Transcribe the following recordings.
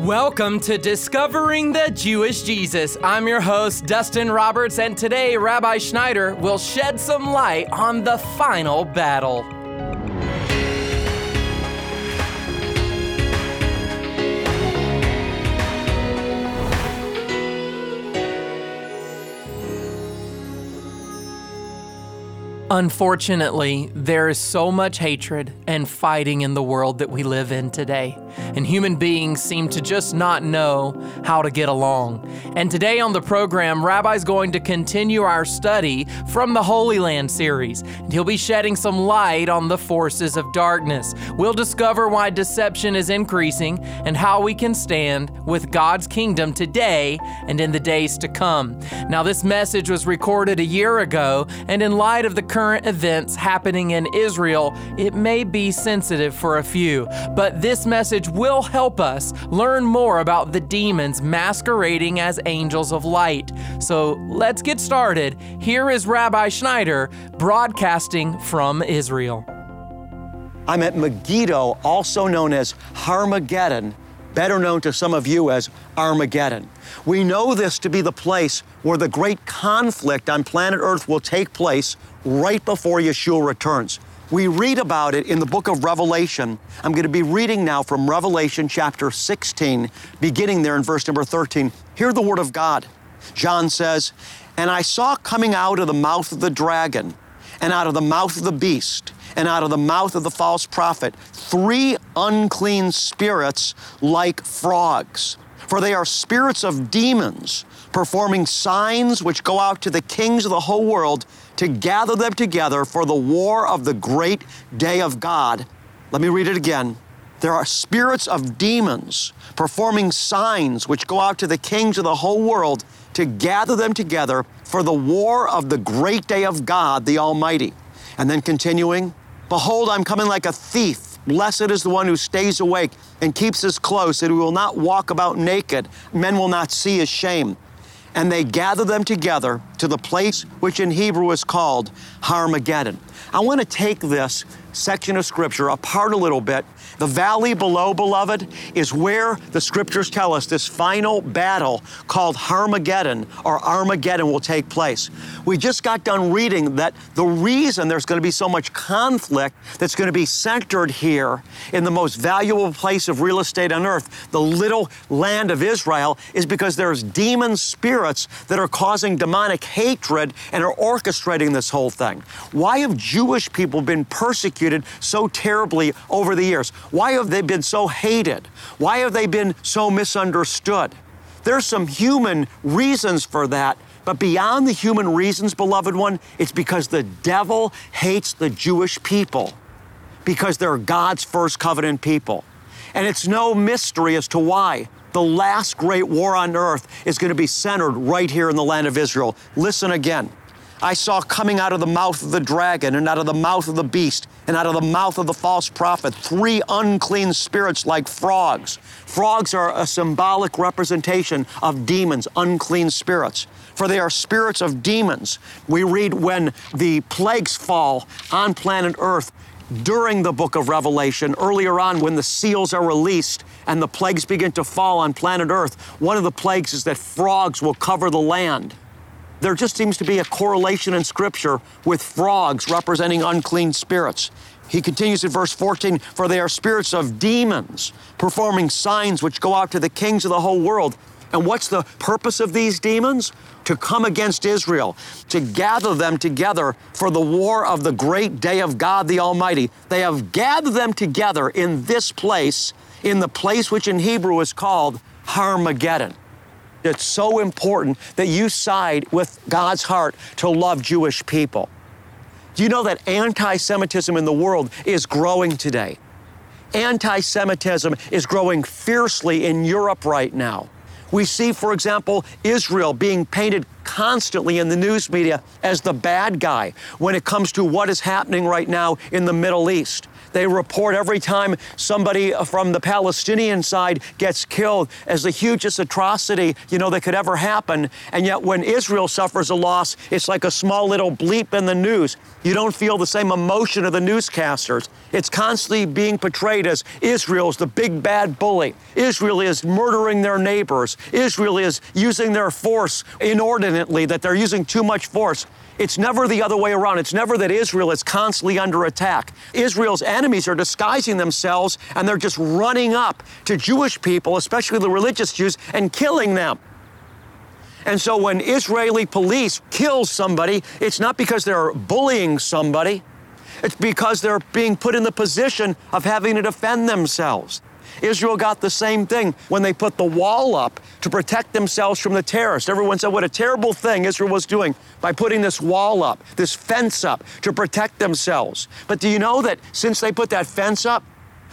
Welcome to Discovering the Jewish Jesus. I'm your host, Dustin Roberts, and today Rabbi Schneider will shed some light on the final battle. Unfortunately, there is so much hatred and fighting in the world that we live in today, and human beings seem to just not know how to get along. And today on the program, Rabbi's going to continue our study from the Holy Land series, and he'll be shedding some light on the forces of darkness. We'll discover why deception is increasing and how we can stand with God's kingdom today and in the days to come. Now, this message was recorded a year ago, and in light of the current events happening in Israel, it may be sensitive for a few, but this message will help us learn more about the demons masquerading as angels of light. So let's get started. Here is Rabbi Schneider broadcasting from Israel. I'm at Megiddo, also known as Harmageddon, better known to some of you as Armageddon. We know this to be the place where the great conflict on planet Earth will take place right before Yeshua returns. We read about it in the book of Revelation. I'm going to be reading now from Revelation chapter 16, beginning there in verse number 13. Hear the word of God. John says, And I saw coming out of the mouth of the dragon, and out of the mouth of the beast, and out of the mouth of the false prophet, three unclean spirits like frogs. For they are spirits of demons, performing signs which go out to the kings of the whole world to gather them together for the war of the great day of God. Let me read it again. There are spirits of demons performing signs which go out to the kings of the whole world to gather them together for the war of the great day of God, the Almighty. And then continuing, Behold, I'm coming like a thief. Blessed is the one who stays awake and keeps his clothes, that he will not walk about naked. Men will not see his shame and they gather them together to the place which in Hebrew is called Harmageddon. I want to take this section of scripture apart a little bit. The valley below, beloved, is where the scriptures tell us this final battle called Armageddon or Armageddon will take place. We just got done reading that the reason there's going to be so much conflict that's going to be centered here in the most valuable place of real estate on earth, the little land of Israel, is because there's demon spirits that are causing demonic hatred and are orchestrating this whole thing. Why have Jewish people been persecuted? so terribly over the years? Why have they been so hated? Why have they been so misunderstood? There's some human reasons for that, but beyond the human reasons, beloved one, it's because the devil hates the Jewish people because they're God's first covenant people. And it's no mystery as to why. The last great war on earth is going to be centered right here in the land of Israel. Listen again. I saw coming out of the mouth of the dragon, and out of the mouth of the beast, and out of the mouth of the false prophet, three unclean spirits like frogs. Frogs are a symbolic representation of demons, unclean spirits. For they are spirits of demons. We read when the plagues fall on planet Earth during the book of Revelation, earlier on when the seals are released and the plagues begin to fall on planet Earth, one of the plagues is that frogs will cover the land there just seems to be a correlation in Scripture with frogs representing unclean spirits. He continues in verse 14, for they are spirits of demons, performing signs which go out to the kings of the whole world. And what's the purpose of these demons? To come against Israel, to gather them together for the war of the great day of God the Almighty. They have gathered them together in this place, in the place which in Hebrew is called Harmageddon. It's so important that you side with God's heart to love Jewish people. Do you know that anti Semitism in the world is growing today? Anti Semitism is growing fiercely in Europe right now. We see, for example, Israel being painted constantly in the news media as the bad guy when it comes to what is happening right now in the Middle East. They report every time somebody from the Palestinian side gets killed as the hugest atrocity, you know, that could ever happen. And yet when Israel suffers a loss, it's like a small little bleep in the news. You don't feel the same emotion of the newscasters. It's constantly being portrayed as Israel is the big bad bully. Israel is murdering their neighbors. Israel is using their force inordinately, that they're using too much force. It's never the other way around. It's never that Israel is constantly under attack. Israel's enemies are disguising themselves and they're just running up to Jewish people, especially the religious Jews, and killing them. And so when Israeli police kill somebody, it's not because they're bullying somebody, it's because they're being put in the position of having to defend themselves. Israel got the same thing when they put the wall up to protect themselves from the terrorists. Everyone said what a terrible thing Israel was doing by putting this wall up, this fence up to protect themselves. But do you know that since they put that fence up,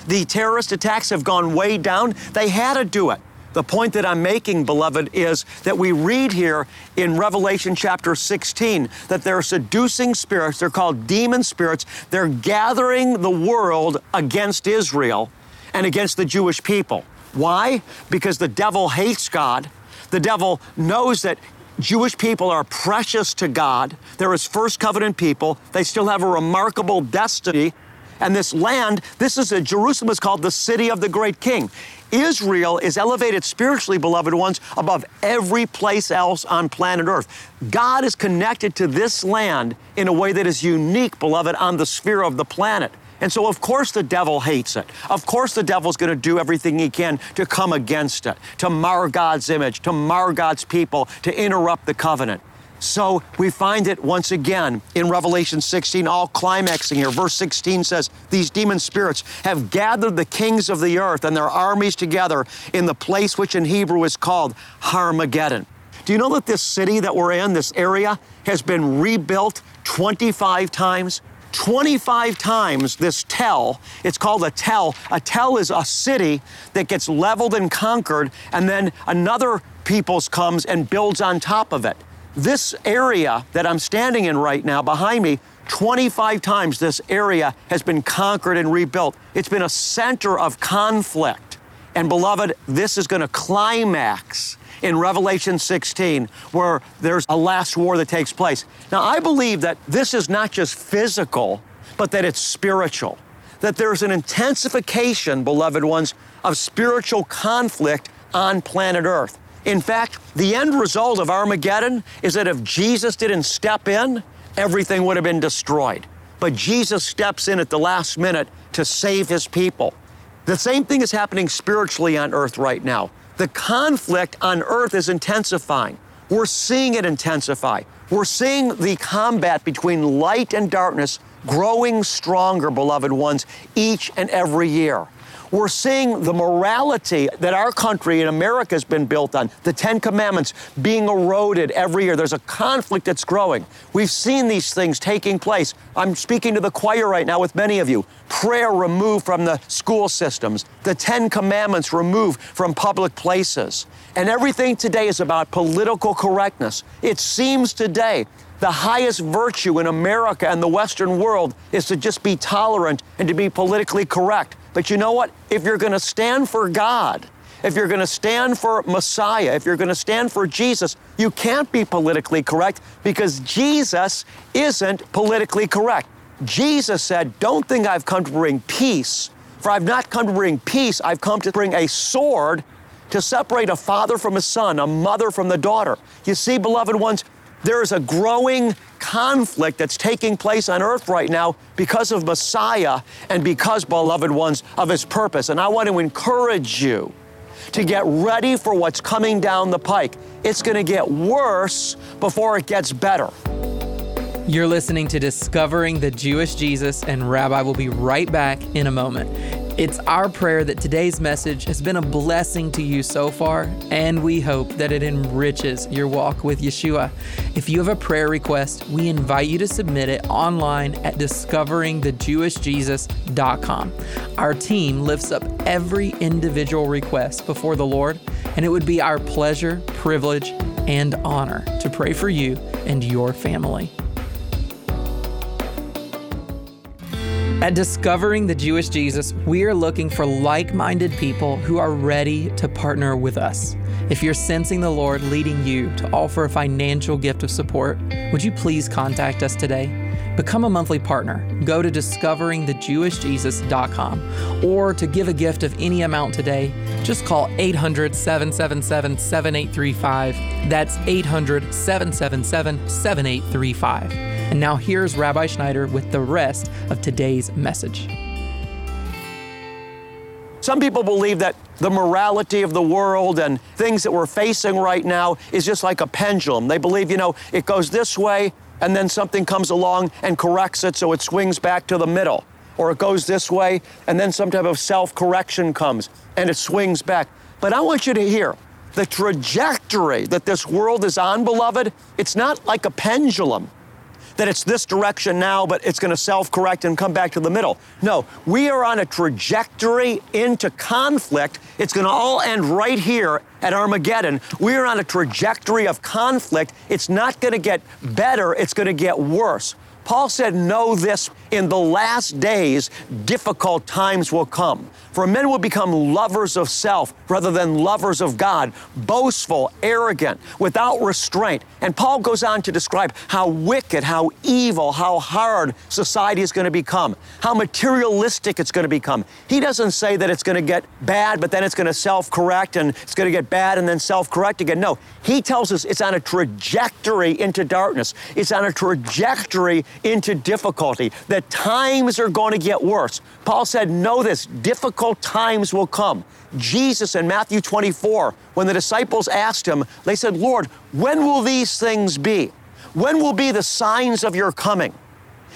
the terrorist attacks have gone way down? They had to do it. The point that I'm making, beloved, is that we read here in Revelation chapter 16 that they're seducing spirits. They're called demon spirits. They're gathering the world against Israel and against the Jewish people. Why? Because the devil hates God. The devil knows that Jewish people are precious to God. They're his first covenant people. They still have a remarkable destiny. And this land, this is a Jerusalem is called the city of the great king. Israel is elevated spiritually, beloved ones, above every place else on planet Earth. God is connected to this land in a way that is unique, beloved, on the sphere of the planet. And so, of course, the devil hates it. Of course, the devil's going to do everything he can to come against it, to mar God's image, to mar God's people, to interrupt the covenant. So we find it once again in Revelation 16, all climaxing here. Verse 16 says, These demon spirits have gathered the kings of the earth and their armies together in the place which in Hebrew is called Harmageddon. Do you know that this city that we're in, this area, has been rebuilt 25 times? 25 times this tell. It's called a tell. A tell is a city that gets leveled and conquered, and then another people's comes and builds on top of it. This area that I'm standing in right now behind me, 25 times this area has been conquered and rebuilt. It's been a center of conflict. And beloved, this is going to climax in Revelation 16, where there's a last war that takes place. Now, I believe that this is not just physical, but that it's spiritual. That there's an intensification, beloved ones, of spiritual conflict on planet Earth. In fact, the end result of Armageddon is that if Jesus didn't step in, everything would have been destroyed. But Jesus steps in at the last minute to save his people. The same thing is happening spiritually on earth right now. The conflict on earth is intensifying. We're seeing it intensify. We're seeing the combat between light and darkness growing stronger, beloved ones, each and every year. We're seeing the morality that our country in America has been built on, the Ten Commandments being eroded every year. There's a conflict that's growing. We've seen these things taking place. I'm speaking to the choir right now with many of you. Prayer removed from the school systems, the Ten Commandments removed from public places. And everything today is about political correctness. It seems today the highest virtue in America and the Western world is to just be tolerant and to be politically correct. But you know what? If you're going to stand for God, if you're going to stand for Messiah, if you're going to stand for Jesus, you can't be politically correct because Jesus isn't politically correct. Jesus said, Don't think I've come to bring peace, for I've not come to bring peace, I've come to bring a sword to separate a father from a son, a mother from the daughter. You see, beloved ones, there is a growing conflict that's taking place on earth right now because of Messiah and because, beloved ones, of his purpose. And I want to encourage you to get ready for what's coming down the pike. It's going to get worse before it gets better. You're listening to Discovering the Jewish Jesus, and Rabbi will be right back in a moment. It's our prayer that today's message has been a blessing to you so far, and we hope that it enriches your walk with Yeshua. If you have a prayer request, we invite you to submit it online at discoveringthejewishjesus.com. Our team lifts up every individual request before the Lord, and it would be our pleasure, privilege, and honor to pray for you and your family. At Discovering the Jewish Jesus, we are looking for like minded people who are ready to partner with us. If you're sensing the Lord leading you to offer a financial gift of support, would you please contact us today? Become a monthly partner. Go to discoveringthejewishjesus.com or to give a gift of any amount today, just call 800 777 7835. That's 800 777 7835. And now here's Rabbi Schneider with the rest of today's message. Some people believe that the morality of the world and things that we're facing right now is just like a pendulum. They believe, you know, it goes this way and then something comes along and corrects it so it swings back to the middle. Or it goes this way and then some type of self correction comes and it swings back. But I want you to hear the trajectory that this world is on, beloved, it's not like a pendulum that it's this direction now, but it's going to self correct and come back to the middle. No, we are on a trajectory into conflict. It's going to all end right here at Armageddon. We are on a trajectory of conflict. It's not going to get better, it's going to get worse. Paul said, Know this in the last days, difficult times will come. For men will become lovers of self rather than lovers of God, boastful, arrogant, without restraint. And Paul goes on to describe how wicked, how evil, how hard society is going to become, how materialistic it's going to become. He doesn't say that it's going to get bad, but then it's going to self correct and it's going to get bad and then self correct again. No, he tells us it's on a trajectory into darkness, it's on a trajectory into difficulty, that times are going to get worse. Paul said, Know this, difficult times will come. Jesus in Matthew 24, when the disciples asked him, they said, Lord, when will these things be? When will be the signs of your coming?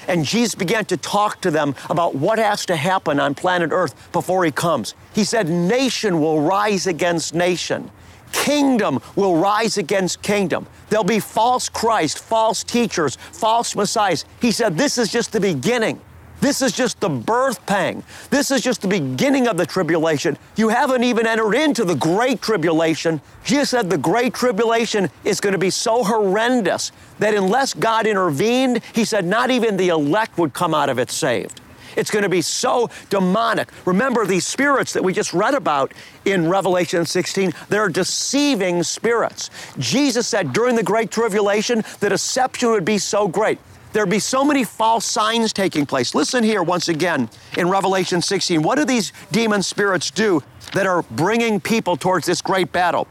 And Jesus began to talk to them about what has to happen on planet Earth before he comes. He said, Nation will rise against nation. Kingdom will rise against kingdom. There'll be false Christ, false teachers, false messiahs. He said, This is just the beginning. This is just the birth pang. This is just the beginning of the tribulation. You haven't even entered into the great tribulation. Jesus said the great tribulation is going to be so horrendous that unless God intervened, he said not even the elect would come out of it saved. It's going to be so demonic. Remember these spirits that we just read about in Revelation 16, they're deceiving spirits. Jesus said during the Great Tribulation, the deception would be so great. There'd be so many false signs taking place. Listen here once again in Revelation 16. What do these demon spirits do that are bringing people towards this great battle?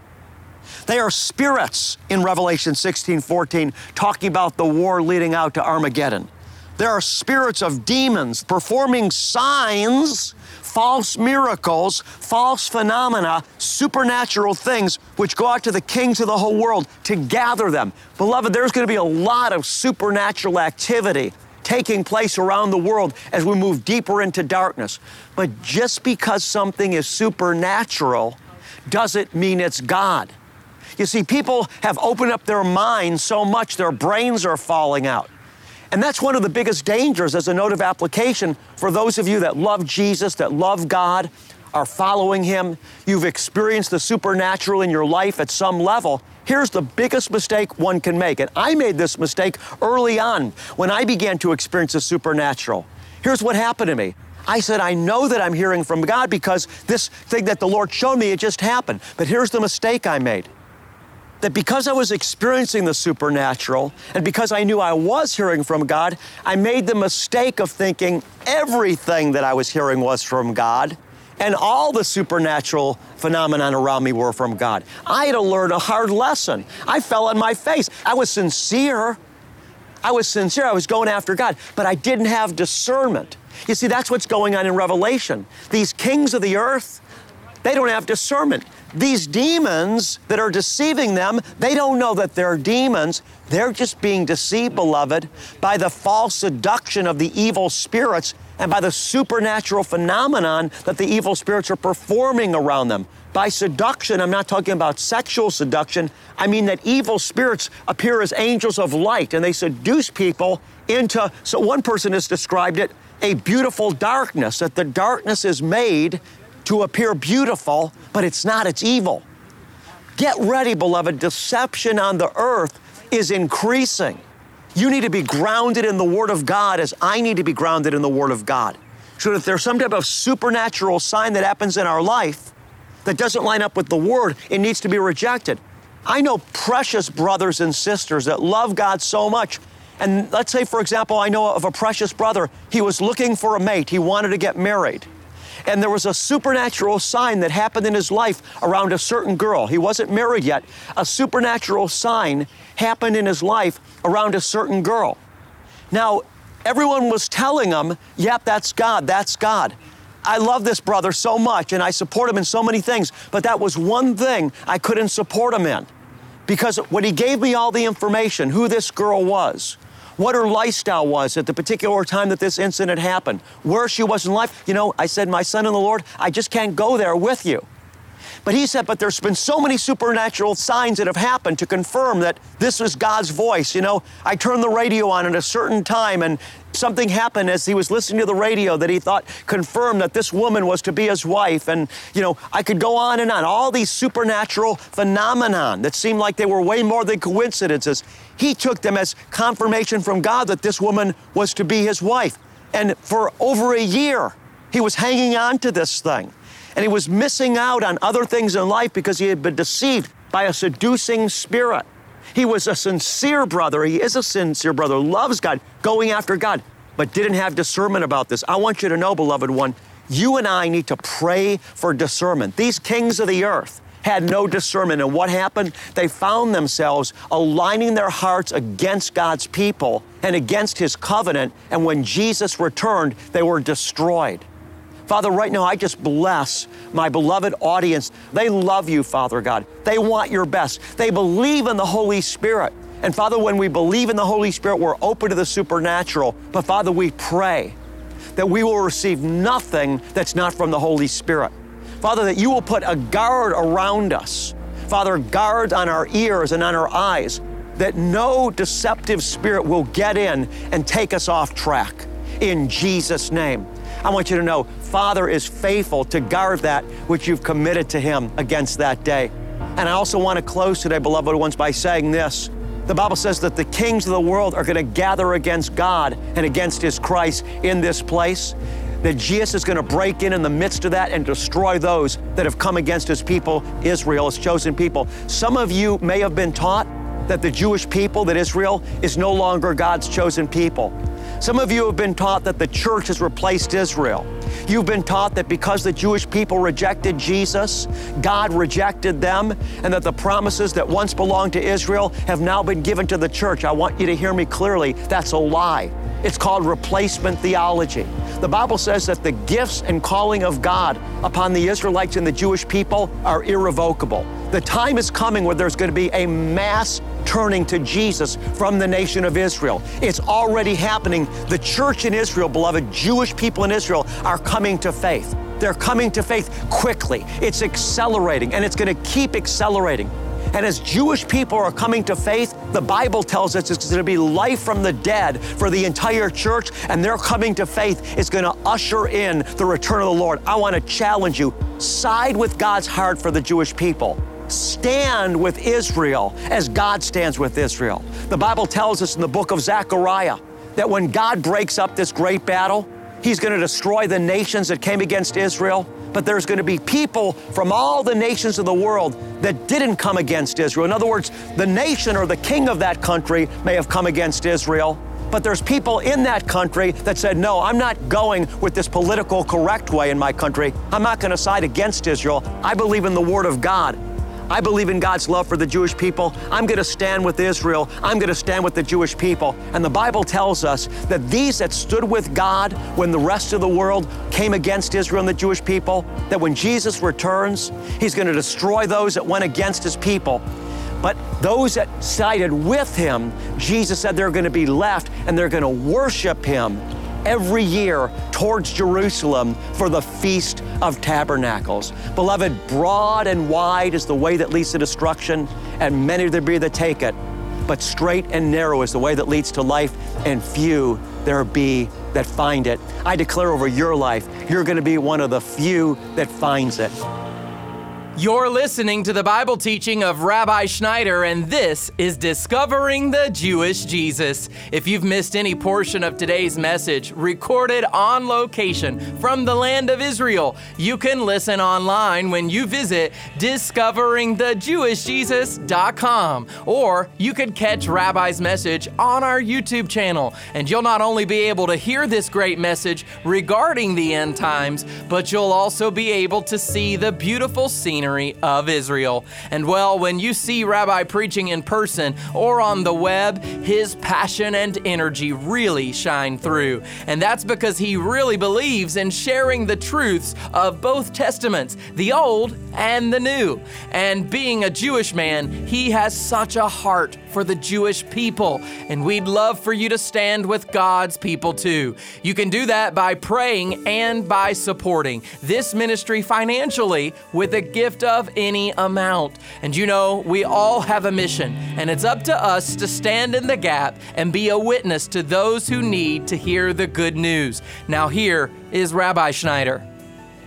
They are spirits in Revelation 16 14, talking about the war leading out to Armageddon. There are spirits of demons performing signs, false miracles, false phenomena, supernatural things which go out to the kings of the whole world to gather them. Beloved, there's going to be a lot of supernatural activity taking place around the world as we move deeper into darkness. But just because something is supernatural doesn't mean it's God. You see, people have opened up their minds so much their brains are falling out. And that's one of the biggest dangers as a note of application for those of you that love Jesus, that love God, are following Him. You've experienced the supernatural in your life at some level. Here's the biggest mistake one can make. And I made this mistake early on when I began to experience the supernatural. Here's what happened to me. I said, I know that I'm hearing from God because this thing that the Lord showed me, it just happened. But here's the mistake I made that because I was experiencing the supernatural and because I knew I was hearing from God, I made the mistake of thinking everything that I was hearing was from God and all the supernatural phenomenon around me were from God. I had to learn a hard lesson. I fell on my face. I was sincere. I was sincere. I was going after God, but I didn't have discernment. You see, that's what's going on in Revelation. These kings of the earth, they don't have discernment. These demons that are deceiving them, they don't know that they're demons. They're just being deceived, beloved, by the false seduction of the evil spirits and by the supernatural phenomenon that the evil spirits are performing around them. By seduction, I'm not talking about sexual seduction. I mean that evil spirits appear as angels of light and they seduce people into, so one person has described it, a beautiful darkness, that the darkness is made to appear beautiful, but it's not, it's evil. Get ready, beloved. Deception on the earth is increasing. You need to be grounded in the Word of God as I need to be grounded in the Word of God. So if there's some type of supernatural sign that happens in our life that doesn't line up with the Word, it needs to be rejected. I know precious brothers and sisters that love God so much. And let's say, for example, I know of a precious brother. He was looking for a mate, he wanted to get married. And there was a supernatural sign that happened in his life around a certain girl. He wasn't married yet. A supernatural sign happened in his life around a certain girl. Now, everyone was telling him, yep, that's God, that's God. I love this brother so much and I support him in so many things, but that was one thing I couldn't support him in. Because when he gave me all the information, who this girl was, what her lifestyle was at the particular time that this incident happened, where she was in life. You know, I said, My son in the Lord, I just can't go there with you. But he said, But there's been so many supernatural signs that have happened to confirm that this was God's voice. You know, I turned the radio on at a certain time and something happened as he was listening to the radio that he thought confirmed that this woman was to be his wife. And, you know, I could go on and on. All these supernatural phenomenon that seemed like they were way more than coincidences. He took them as confirmation from God that this woman was to be his wife. And for over a year, he was hanging on to this thing. And he was missing out on other things in life because he had been deceived by a seducing spirit. He was a sincere brother. He is a sincere brother, loves God, going after God, but didn't have discernment about this. I want you to know, beloved one, you and I need to pray for discernment. These kings of the earth had no discernment. And what happened? They found themselves aligning their hearts against God's people and against His covenant. And when Jesus returned, they were destroyed. Father, right now I just bless my beloved audience. They love you, Father God. They want your best. They believe in the Holy Spirit. And Father, when we believe in the Holy Spirit, we're open to the supernatural. But Father, we pray that we will receive nothing that's not from the Holy Spirit. Father, that you will put a guard around us. Father, guards on our ears and on our eyes, that no deceptive spirit will get in and take us off track. In Jesus' name. I want you to know Father is faithful to guard that which you've committed to Him against that day. And I also want to close today, beloved ones, by saying this. The Bible says that the kings of the world are going to gather against God and against His Christ in this place. That Jesus is going to break in in the midst of that and destroy those that have come against His people, Israel, His chosen people. Some of you may have been taught that the Jewish people, that Israel is no longer God's chosen people. Some of you have been taught that the church has replaced Israel. You've been taught that because the Jewish people rejected Jesus, God rejected them, and that the promises that once belonged to Israel have now been given to the church. I want you to hear me clearly. That's a lie. It's called replacement theology. The Bible says that the gifts and calling of God upon the Israelites and the Jewish people are irrevocable. The time is coming where there's going to be a mass turning to Jesus from the nation of Israel. It's already happening. The church in Israel, beloved, Jewish people in Israel are coming to faith. They're coming to faith quickly. It's accelerating and it's going to keep accelerating. And as Jewish people are coming to faith, the Bible tells us it's going to be life from the dead for the entire church, and they're coming to faith. is going to usher in the return of the Lord. I want to challenge you side with God's heart for the Jewish people stand with Israel as God stands with Israel. The Bible tells us in the book of Zechariah that when God breaks up this great battle, He's going to destroy the nations that came against Israel. But there's going to be people from all the nations of the world that didn't come against Israel. In other words, the nation or the king of that country may have come against Israel, but there's people in that country that said, no, I'm not going with this political correct way in my country. I'm not going to side against Israel. I believe in the Word of God. I believe in God's love for the Jewish people. I'm going to stand with Israel. I'm going to stand with the Jewish people. And the Bible tells us that these that stood with God when the rest of the world came against Israel and the Jewish people, that when Jesus returns, he's going to destroy those that went against his people. But those that sided with him, Jesus said they're going to be left and they're going to worship him every year towards Jerusalem for the Feast of Tabernacles. Beloved, broad and wide is the way that leads to destruction, and many there be that take it. But straight and narrow is the way that leads to life, and few there be that find it. I declare over your life, you're going to be one of the few that finds it. You're listening to the Bible teaching of Rabbi Schneider, and this is Discovering the Jewish Jesus. If you've missed any portion of today's message, recorded on location from the land of Israel, you can listen online when you visit discoveringthejewishjesus.com. Or you could catch Rabbi's message on our YouTube channel, and you'll not only be able to hear this great message regarding the end times, but you'll also be able to see the beautiful scenery of Israel. And well, when you see Rabbi preaching in person or on the web, his passion and energy really shine through. And that's because he really believes in sharing the truths of both testaments, the Old and the New. And being a Jewish man, he has such a heart for the Jewish people. And we'd love for you to stand with God's people too. You can do that by praying and by supporting this ministry financially with a gift gift of any amount. And you know, we all have a mission, and it's up to us to stand in the gap and be a witness to those who need to hear the good news. Now, here is Rabbi Schneider.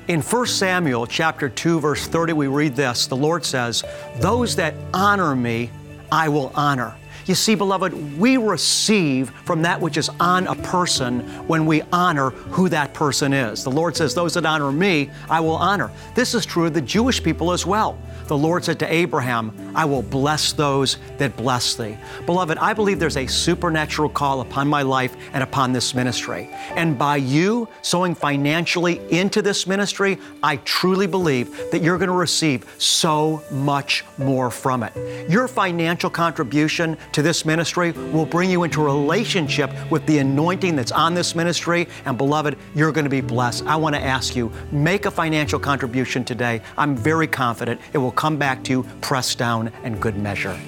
In 1 Samuel chapter 2 verse 30 we read this. The Lord says, "Those that honor me, I will honor." You see, beloved, we receive from that which is on a person when we honor who that person is. The Lord says, Those that honor me, I will honor. This is true of the Jewish people as well. The Lord said to Abraham, I will bless those that bless thee. Beloved, I believe there's a supernatural call upon my life and upon this ministry. And by you sowing financially into this ministry, I truly believe that you're going to receive so much more from it. Your financial contribution to this ministry will bring you into a relationship with the anointing that's on this ministry. And beloved, you're going to be blessed. I want to ask you, make a financial contribution today. I'm very confident it will come back to you pressed down and good measure.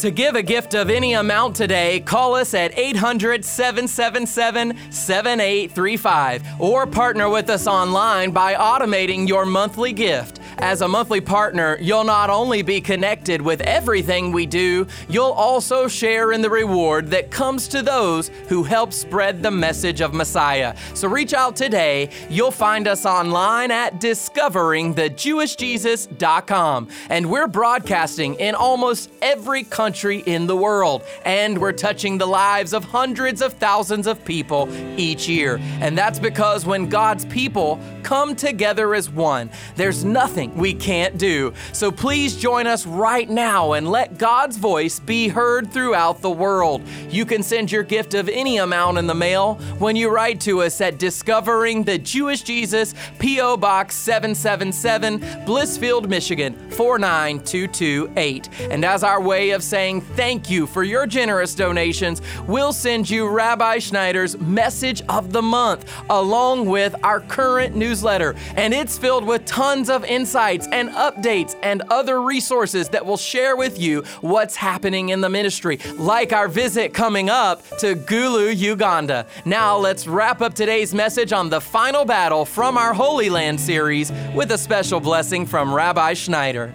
To give a gift of any amount today, call us at 800 777 7835 or partner with us online by automating your monthly gift. As a monthly partner, you'll not only be connected with everything we do, you'll also share in the reward that comes to those who help spread the message of Messiah. So reach out today. You'll find us online at discoveringthejewishjesus.com. And we're broadcasting in almost every country in the world. And we're touching the lives of hundreds of thousands of people each year. And that's because when God's people come together as one, there's nothing we can't do. So please join us right now and let God's voice be heard throughout the world. You can send your gift of any amount in the mail when you write to us at Discovering the Jewish Jesus, P.O. Box 777, Blissfield, Michigan 49228. And as our way of saying thank you for your generous donations, we'll send you Rabbi Schneider's Message of the Month along with our current newsletter. And it's filled with tons of insights and updates and other resources that will share with you what's happening in the ministry, like our visit coming up to Gulu, Uganda. Now, let's wrap up today's message on the final battle from our Holy Land series with a special blessing from Rabbi Schneider.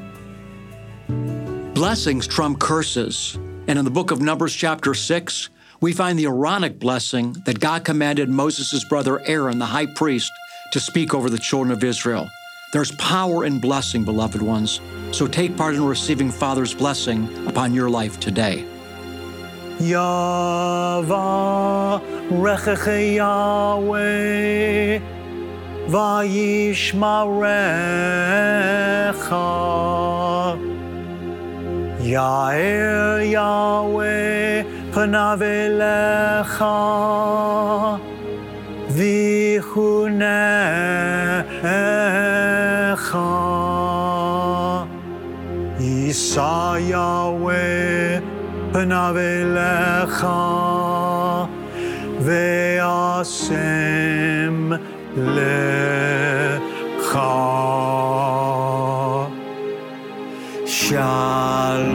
Blessings trump curses. And in the book of Numbers, chapter 6, we find the Aaronic blessing that God commanded Moses' brother Aaron, the high priest, to speak over the children of Israel. There's power in blessing, beloved ones. So take part in receiving Father's blessing upon your life today. Yahweh vayishmarecha יאר יהוה פניו אליך, ויחונך. יישא יהוה פניו אליך, ואשם לך. Shalom.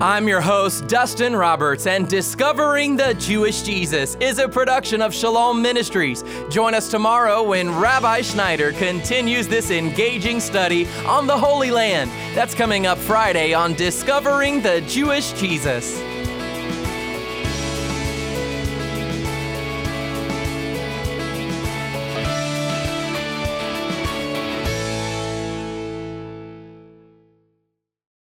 I'm your host, Dustin Roberts, and Discovering the Jewish Jesus is a production of Shalom Ministries. Join us tomorrow when Rabbi Schneider continues this engaging study on the Holy Land. That's coming up Friday on Discovering the Jewish Jesus.